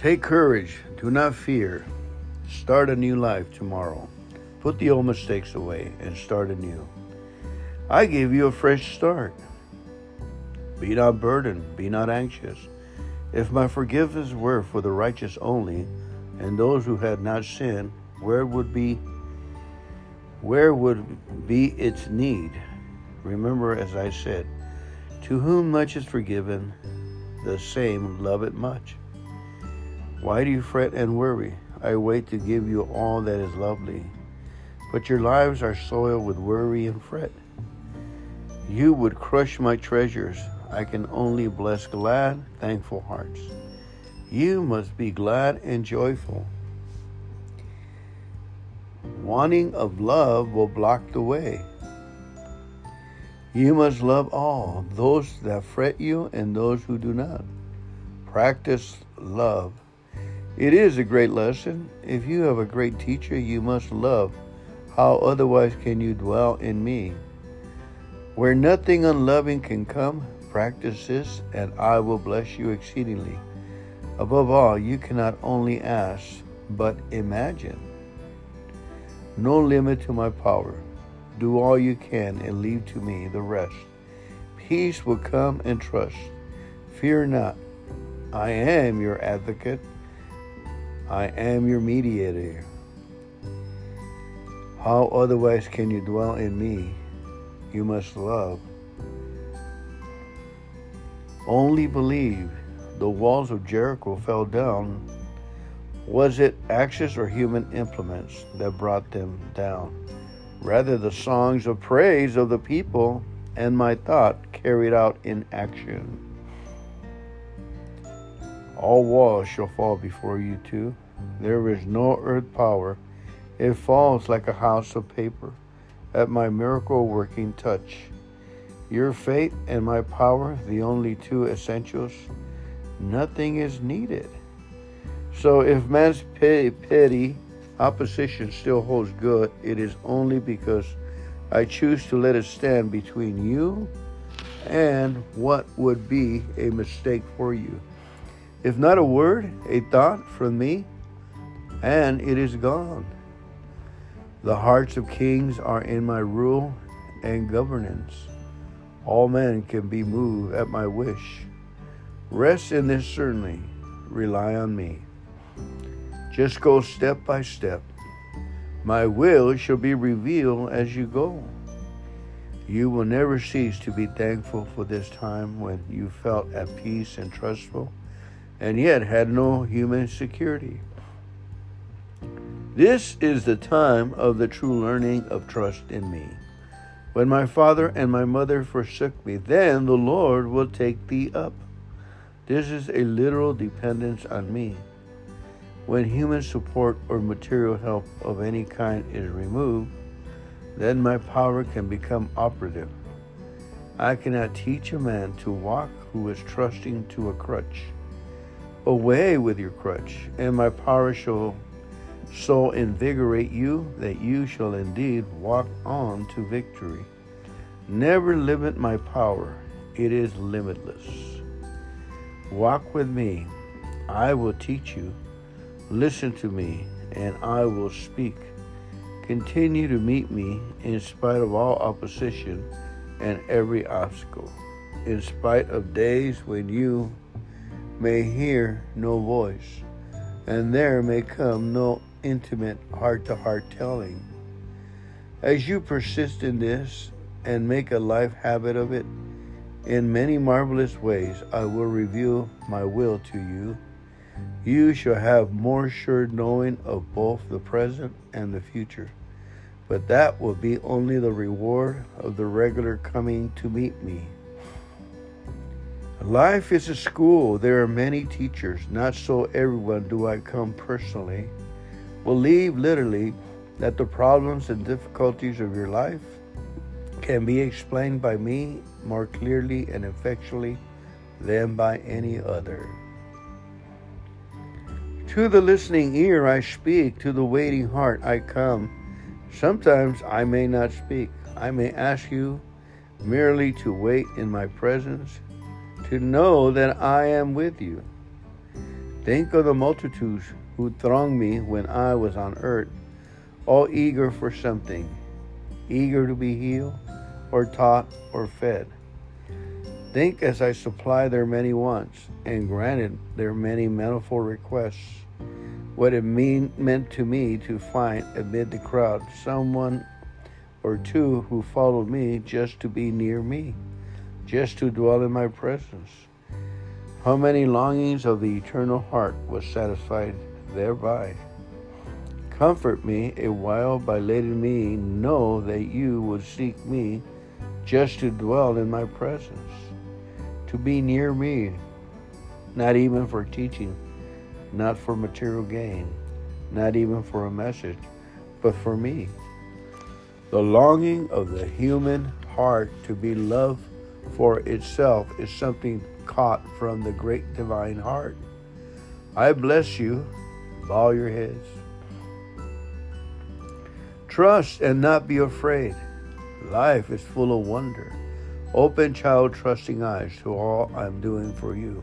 Take courage. Do not fear. Start a new life tomorrow. Put the old mistakes away and start anew. I give you a fresh start. Be not burdened, be not anxious. If my forgiveness were for the righteous only, and those who had not sinned, where would be where would be its need? Remember as I said, to whom much is forgiven, the same love it much. Why do you fret and worry? I wait to give you all that is lovely. But your lives are soiled with worry and fret. You would crush my treasures. I can only bless glad, thankful hearts. You must be glad and joyful. Wanting of love will block the way. You must love all, those that fret you and those who do not. Practice love. It is a great lesson. If you have a great teacher, you must love. How otherwise can you dwell in me? Where nothing unloving can come, practice this, and I will bless you exceedingly. Above all, you cannot only ask, but imagine. No limit to my power. Do all you can and leave to me the rest. Peace will come and trust. Fear not. I am your advocate. I am your mediator. How otherwise can you dwell in me? You must love. Only believe. The walls of Jericho fell down. Was it axes or human implements that brought them down? rather the songs of praise of the people and my thought carried out in action. All walls shall fall before you too. There is no earth power. It falls like a house of paper at my miracle working touch. Your faith and my power, the only two essentials, nothing is needed. So if man's pity opposition still holds good, it is only because I choose to let it stand between you and what would be a mistake for you. If not a word, a thought from me, and it is gone. The hearts of kings are in my rule and governance. All men can be moved at my wish. Rest in this certainly. Rely on me. Just go step by step. My will shall be revealed as you go. You will never cease to be thankful for this time when you felt at peace and trustful, and yet had no human security. This is the time of the true learning of trust in me. When my father and my mother forsook me, then the Lord will take thee up. This is a literal dependence on me. When human support or material help of any kind is removed, then my power can become operative. I cannot teach a man to walk who is trusting to a crutch. Away with your crutch, and my power shall so invigorate you that you shall indeed walk on to victory. Never limit my power, it is limitless. Walk with me, I will teach you Listen to me, and I will speak. Continue to meet me in spite of all opposition and every obstacle, in spite of days when you may hear no voice, and there may come no intimate heart to heart telling. As you persist in this and make a life habit of it, in many marvelous ways I will reveal my will to you you shall have more sure knowing of both the present and the future. But that will be only the reward of the regular coming to meet me. Life is a school. There are many teachers. Not so everyone do I come personally. Believe literally that the problems and difficulties of your life can be explained by me more clearly and effectually than by any other. To the listening ear I speak, to the waiting heart I come. Sometimes I may not speak. I may ask you merely to wait in my presence, to know that I am with you. Think of the multitudes who thronged me when I was on earth, all eager for something, eager to be healed, or taught, or fed. Think as I supply their many wants and granted their many manifold requests, what it mean, meant to me to find amid the crowd someone or two who followed me just to be near me, just to dwell in my presence. How many longings of the eternal heart was satisfied thereby. Comfort me a while by letting me know that you would seek me just to dwell in my presence, to be near me, not even for teaching, not for material gain, not even for a message, but for me. The longing of the human heart to be loved for itself is something caught from the great divine heart. I bless you bow your heads. Trust and not be afraid. Life is full of wonder. Open, child, trusting eyes to all I'm doing for you.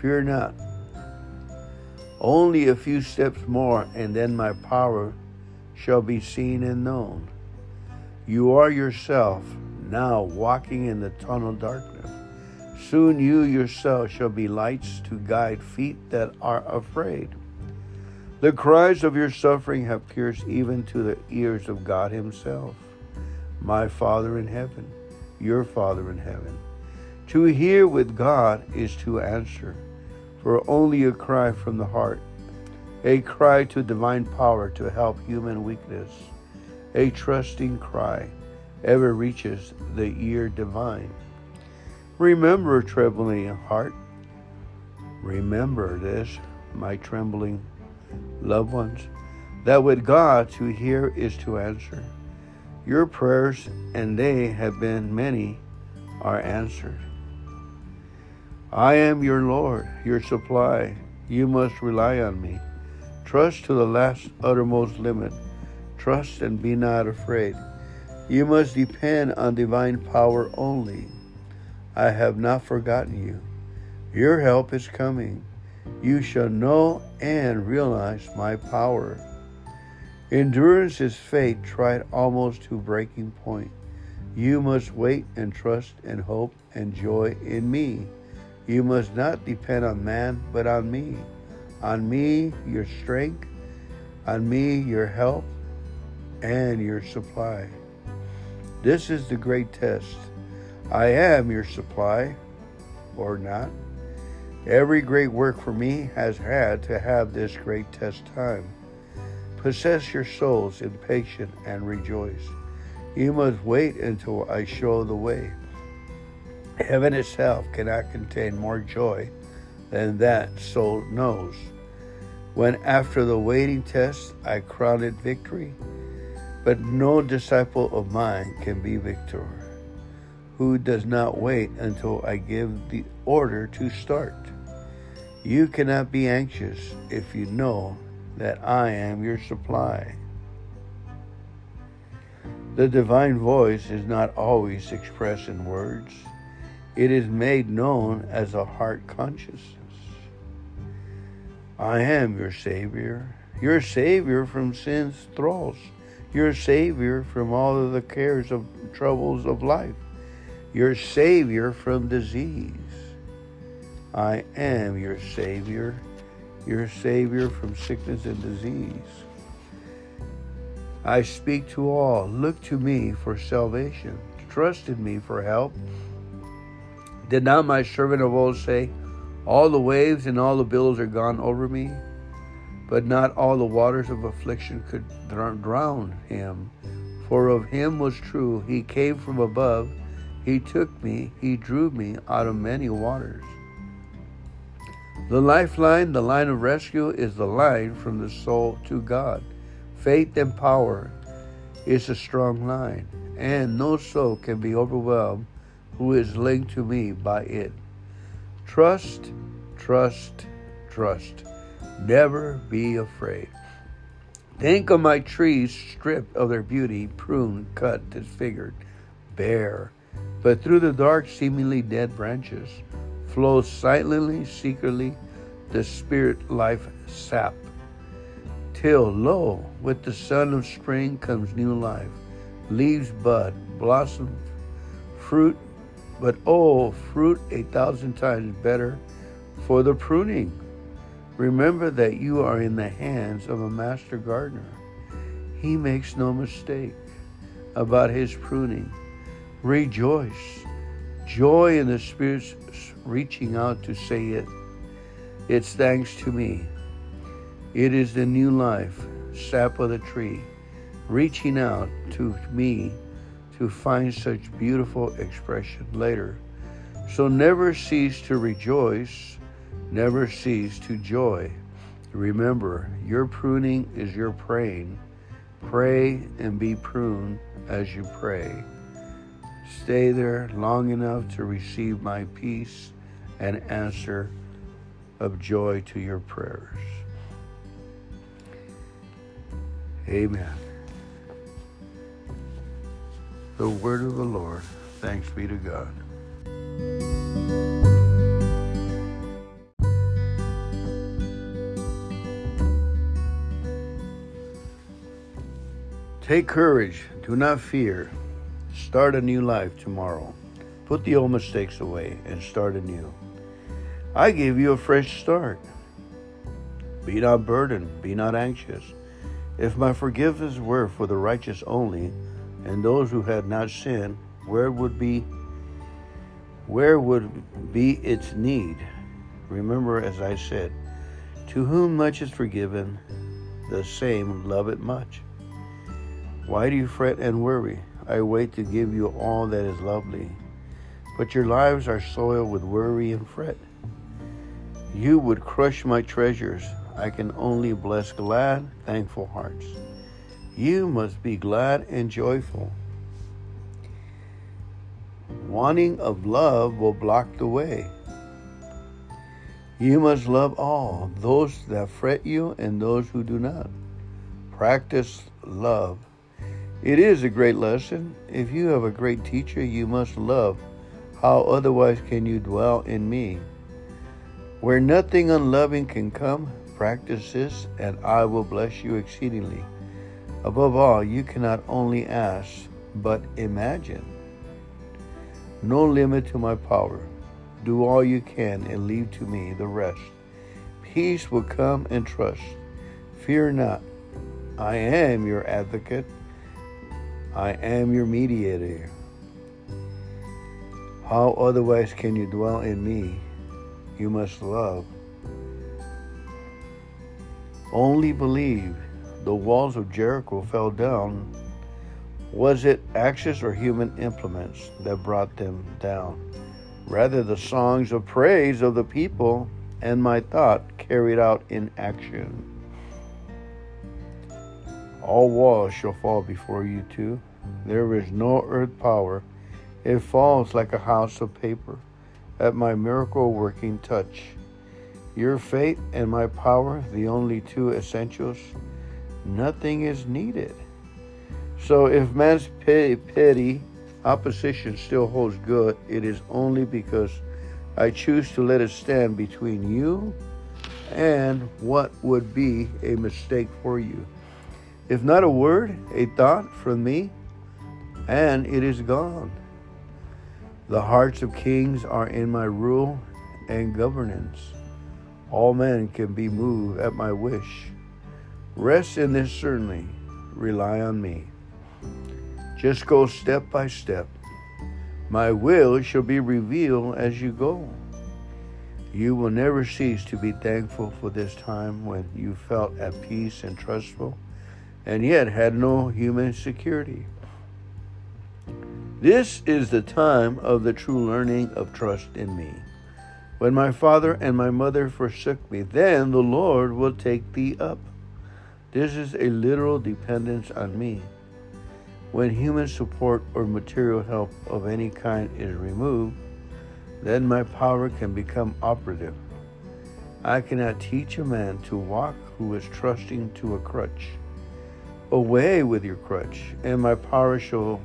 Fear not. Only a few steps more, and then my power shall be seen and known. You are yourself now walking in the tunnel darkness. Soon you yourself shall be lights to guide feet that are afraid. The cries of your suffering have pierced even to the ears of God Himself, my Father in heaven, your Father in heaven. To hear with God is to answer, for only a cry from the heart, a cry to divine power to help human weakness, a trusting cry ever reaches the ear divine. Remember, trembling heart, remember this, my trembling loved ones, that with God to hear is to answer. Your prayers, and they have been many, are answered. I am your Lord, your supply. You must rely on me. Trust to the last uttermost limit. Trust and be not afraid. You must depend on divine power only. I have not forgotten you. Your help is coming you shall know and realize my power. Endurance is faith tried almost to breaking point. You must wait and trust and hope and joy in me. You must not depend on man, but on me. On me, your strength. On me, your help and your supply. This is the great test. I am your supply or not. Every great work for me has had to have this great test time. Possess your souls in patience and rejoice. You must wait until I show the way. Heaven itself cannot contain more joy than that soul knows. When after the waiting test I crowned it victory, but no disciple of mine can be victor who does not wait until I give the order to start. You cannot be anxious if you know that I am your supply. The divine voice is not always expressed in words, it is made known as a heart consciousness. I am your Savior, your Savior from sin's thralls, your Savior from all of the cares of troubles of life your Savior from disease. I am your Savior, your Savior from sickness and disease. I speak to all, look to me for salvation, trust in me for help. Did not my servant of old say, All the waves and all the billows are gone over me? But not all the waters of affliction could drown him. For of him was true, he came from above he took me, He drew me out of many waters. The lifeline, the line of rescue, is the line from the soul to God. Faith and power is a strong line, and no soul can be overwhelmed who is linked to me by it. Trust, trust, trust. Never be afraid. Think of my trees stripped of their beauty, pruned, cut, disfigured, bare but through the dark, seemingly dead branches flows silently, secretly, the spirit life sap. Till, lo, with the sun of spring comes new life. Leaves bud, blossom, fruit, but oh, fruit a thousand times better for the pruning. Remember that you are in the hands of a master gardener. He makes no mistake about his pruning. Rejoice. Joy in the Spirit's reaching out to say it. It's thanks to me. It is the new life, sap of the tree, reaching out to me to find such beautiful expression later. So never cease to rejoice, never cease to joy. Remember, your pruning is your praying. Pray and be pruned as you pray. Stay there long enough to receive my peace and answer of joy to your prayers. Amen. The word of the Lord. Thanks be to God. Take courage. Do not fear. Start a new life tomorrow. Put the old mistakes away and start anew. I give you a fresh start. Be not burdened, be not anxious. If my forgiveness were for the righteous only, and those who had not sinned, where would be where would be its need? Remember as I said, to whom much is forgiven, the same love it much. Why do you fret and worry? I wait to give you all that is lovely. But your lives are soiled with worry and fret. You would crush my treasures. I can only bless glad, thankful hearts. You must be glad and joyful. Wanting of love will block the way. You must love all, those that fret you and those who do not. Practice love. It is a great lesson. If you have a great teacher, you must love. How otherwise can you dwell in me? Where nothing unloving can come, practice this, and I will bless you exceedingly. Above all, you cannot only ask, but imagine. No limit to my power. Do all you can and leave to me the rest. Peace will come and trust. Fear not. I am your advocate. I am your mediator. How otherwise can you dwell in me? you must love. Only believe the walls of Jericho fell down. Was it axes or human implements that brought them down? Rather, the songs of praise of the people and my thought carried out in action. All walls shall fall before you too. There is no earth power. It falls like a house of paper at my miracle working touch. Your faith and my power, the only two essentials, nothing is needed. So if man's petty opposition still holds good, it is only because I choose to let it stand between you and what would be a mistake for you. If not a word, a thought from me, and it is gone. The hearts of kings are in my rule and governance. All men can be moved at my wish. Rest in this certainly. Rely on me. Just go step by step. My will shall be revealed as you go. You will never cease to be thankful for this time when you felt at peace and trustful, and yet had no human security. This is the time of the true learning of trust in me. When my father and my mother forsook me, then the Lord will take thee up. This is a literal dependence on me. When human support or material help of any kind is removed, then my power can become operative. I cannot teach a man to walk who is trusting to a crutch. Away with your crutch, and my power shall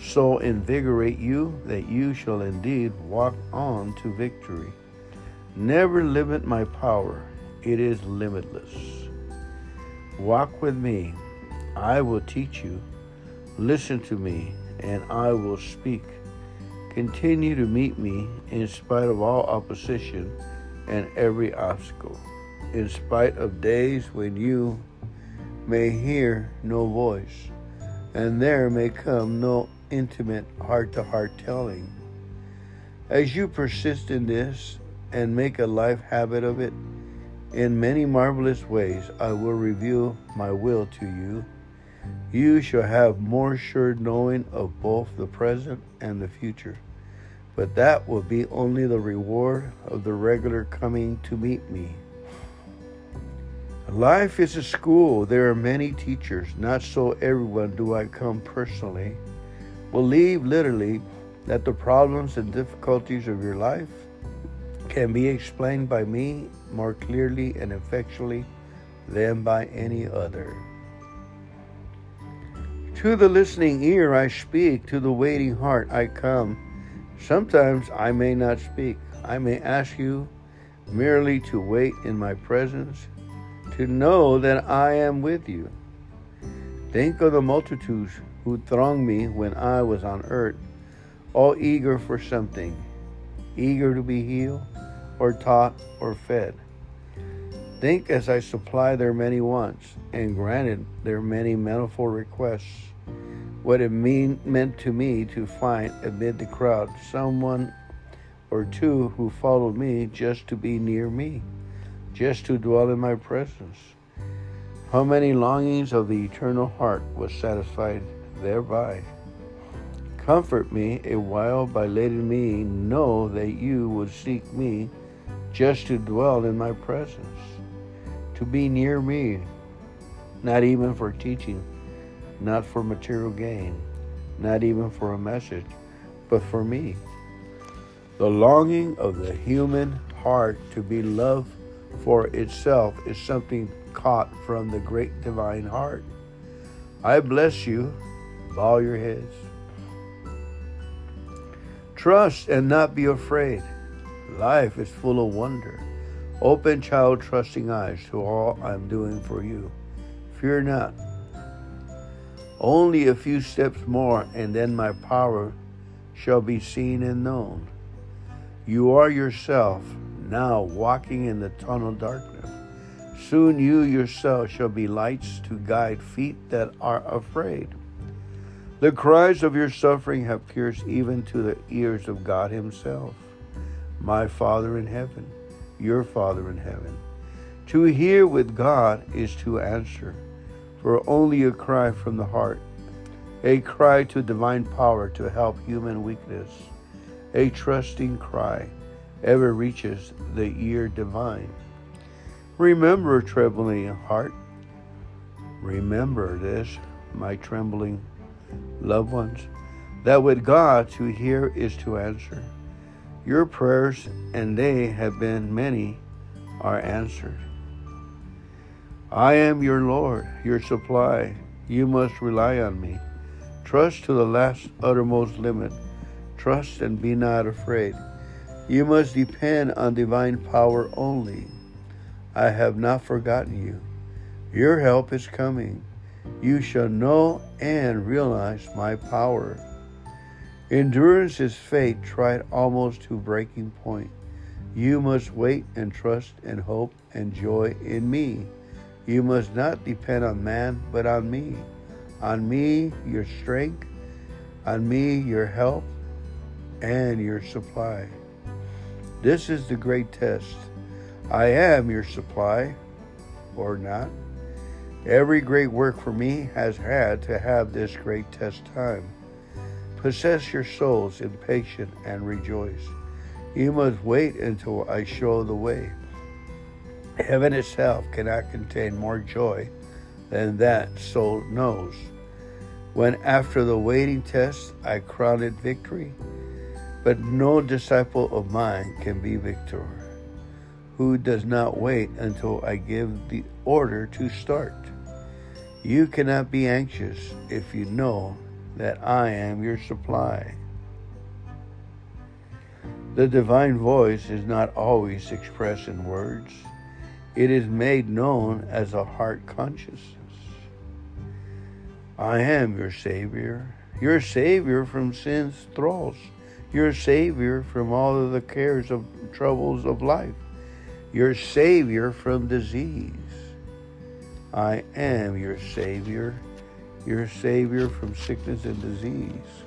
so invigorate you that you shall indeed walk on to victory. Never limit my power, it is limitless. Walk with me, I will teach you. Listen to me, and I will speak. Continue to meet me in spite of all opposition and every obstacle, in spite of days when you may hear no voice, and there may come no intimate heart to heart telling. As you persist in this and make a life habit of it, in many marvelous ways I will reveal my will to you. You shall have more sure knowing of both the present and the future but that will be only the reward of the regular coming to meet me. Life is a school. There are many teachers. Not so everyone do I come personally. Believe literally that the problems and difficulties of your life can be explained by me more clearly and effectually than by any other. To the listening ear I speak, to the waiting heart I come. Sometimes I may not speak. I may ask you merely to wait in my presence, to know that I am with you. Think of the multitudes who thronged me when I was on earth, all eager for something, eager to be healed, or taught, or fed. Think as I supply their many wants and granted their many manifold requests what it mean, meant to me to find amid the crowd someone or two who followed me just to be near me, just to dwell in my presence. How many longings of the eternal heart was satisfied thereby. Comfort me a while by letting me know that you would seek me just to dwell in my presence, to be near me, not even for teaching not for material gain, not even for a message, but for me. The longing of the human heart to be loved for itself is something caught from the great divine heart. I bless you. Bow your heads. Trust and not be afraid. Life is full of wonder. Open, child, trusting eyes to all I'm doing for you. Fear not. Only a few steps more, and then my power shall be seen and known. You are yourself now walking in the tunnel darkness. Soon you yourself shall be lights to guide feet that are afraid. The cries of your suffering have pierced even to the ears of God Himself, my Father in heaven, your Father in heaven. To hear with God is to answer for only a cry from the heart, a cry to divine power to help human weakness, a trusting cry ever reaches the ear divine. Remember, trembling heart, remember this, my trembling loved ones, that with God to hear is to answer. Your prayers, and they have been many, are answered. I am your Lord, your supply. You must rely on me. Trust to the last uttermost limit. Trust and be not afraid. You must depend on divine power only. I have not forgotten you. Your help is coming. You shall know and realize my power. Endurance is faith tried almost to breaking point. You must wait and trust and hope and joy in me. You must not depend on man, but on me. On me, your strength, on me, your help, and your supply. This is the great test. I am your supply, or not. Every great work for me has had to have this great test time. Possess your souls in patience and rejoice. You must wait until I show the way. Heaven itself cannot contain more joy than that soul knows. When after the waiting test I crowned it victory, but no disciple of mine can be victor who does not wait until I give the order to start. You cannot be anxious if you know that I am your supply. The divine voice is not always expressed in words. It is made known as a heart consciousness. I am your Savior, your Savior from sin's thralls, your Savior from all of the cares of troubles of life, your Savior from disease. I am your Savior, your Savior from sickness and disease.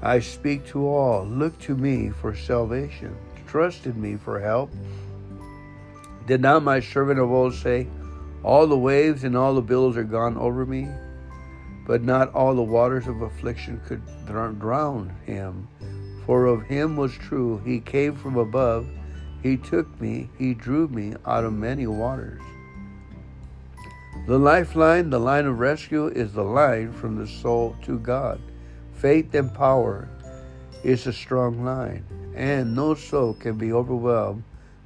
I speak to all, look to me for salvation, trust in me for help. Did not my servant of old say, All the waves and all the billows are gone over me? But not all the waters of affliction could drown him. For of him was true, he came from above, he took me, he drew me out of many waters. The lifeline, the line of rescue, is the line from the soul to God. Faith and power is a strong line, and no soul can be overwhelmed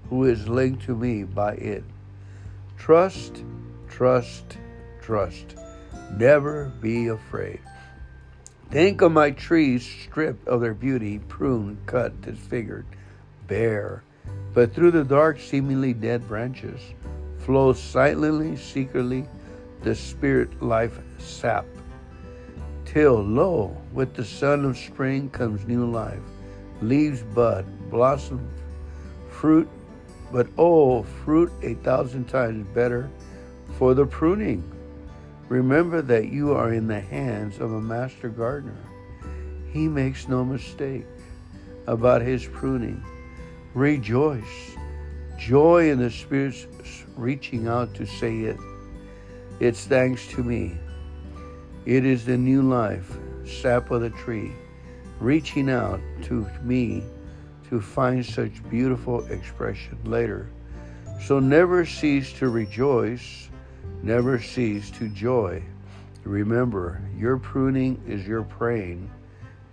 who is linked to me by it. Trust, trust, trust. Never be afraid. Think of my trees stripped of their beauty, pruned, cut, disfigured, bare, but through the dark, seemingly dead branches flows silently, secretly, the spirit life sap till lo, with the sun of spring comes new life. Leaves bud, blossom, fruit, but oh, fruit a thousand times better for the pruning. Remember that you are in the hands of a master gardener. He makes no mistake about his pruning. Rejoice. Joy in the Spirit's reaching out to say it. It's thanks to me. It is the new life, sap of the tree, reaching out to me to find such beautiful expression later. So never cease to rejoice, never cease to joy. Remember, your pruning is your praying.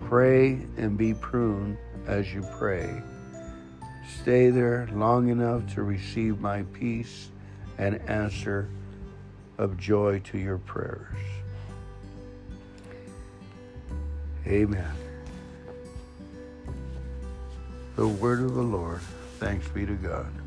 Pray and be pruned as you pray. Stay there long enough to receive my peace and answer of joy to your prayers. Amen. The word of the Lord. Thanks be to God.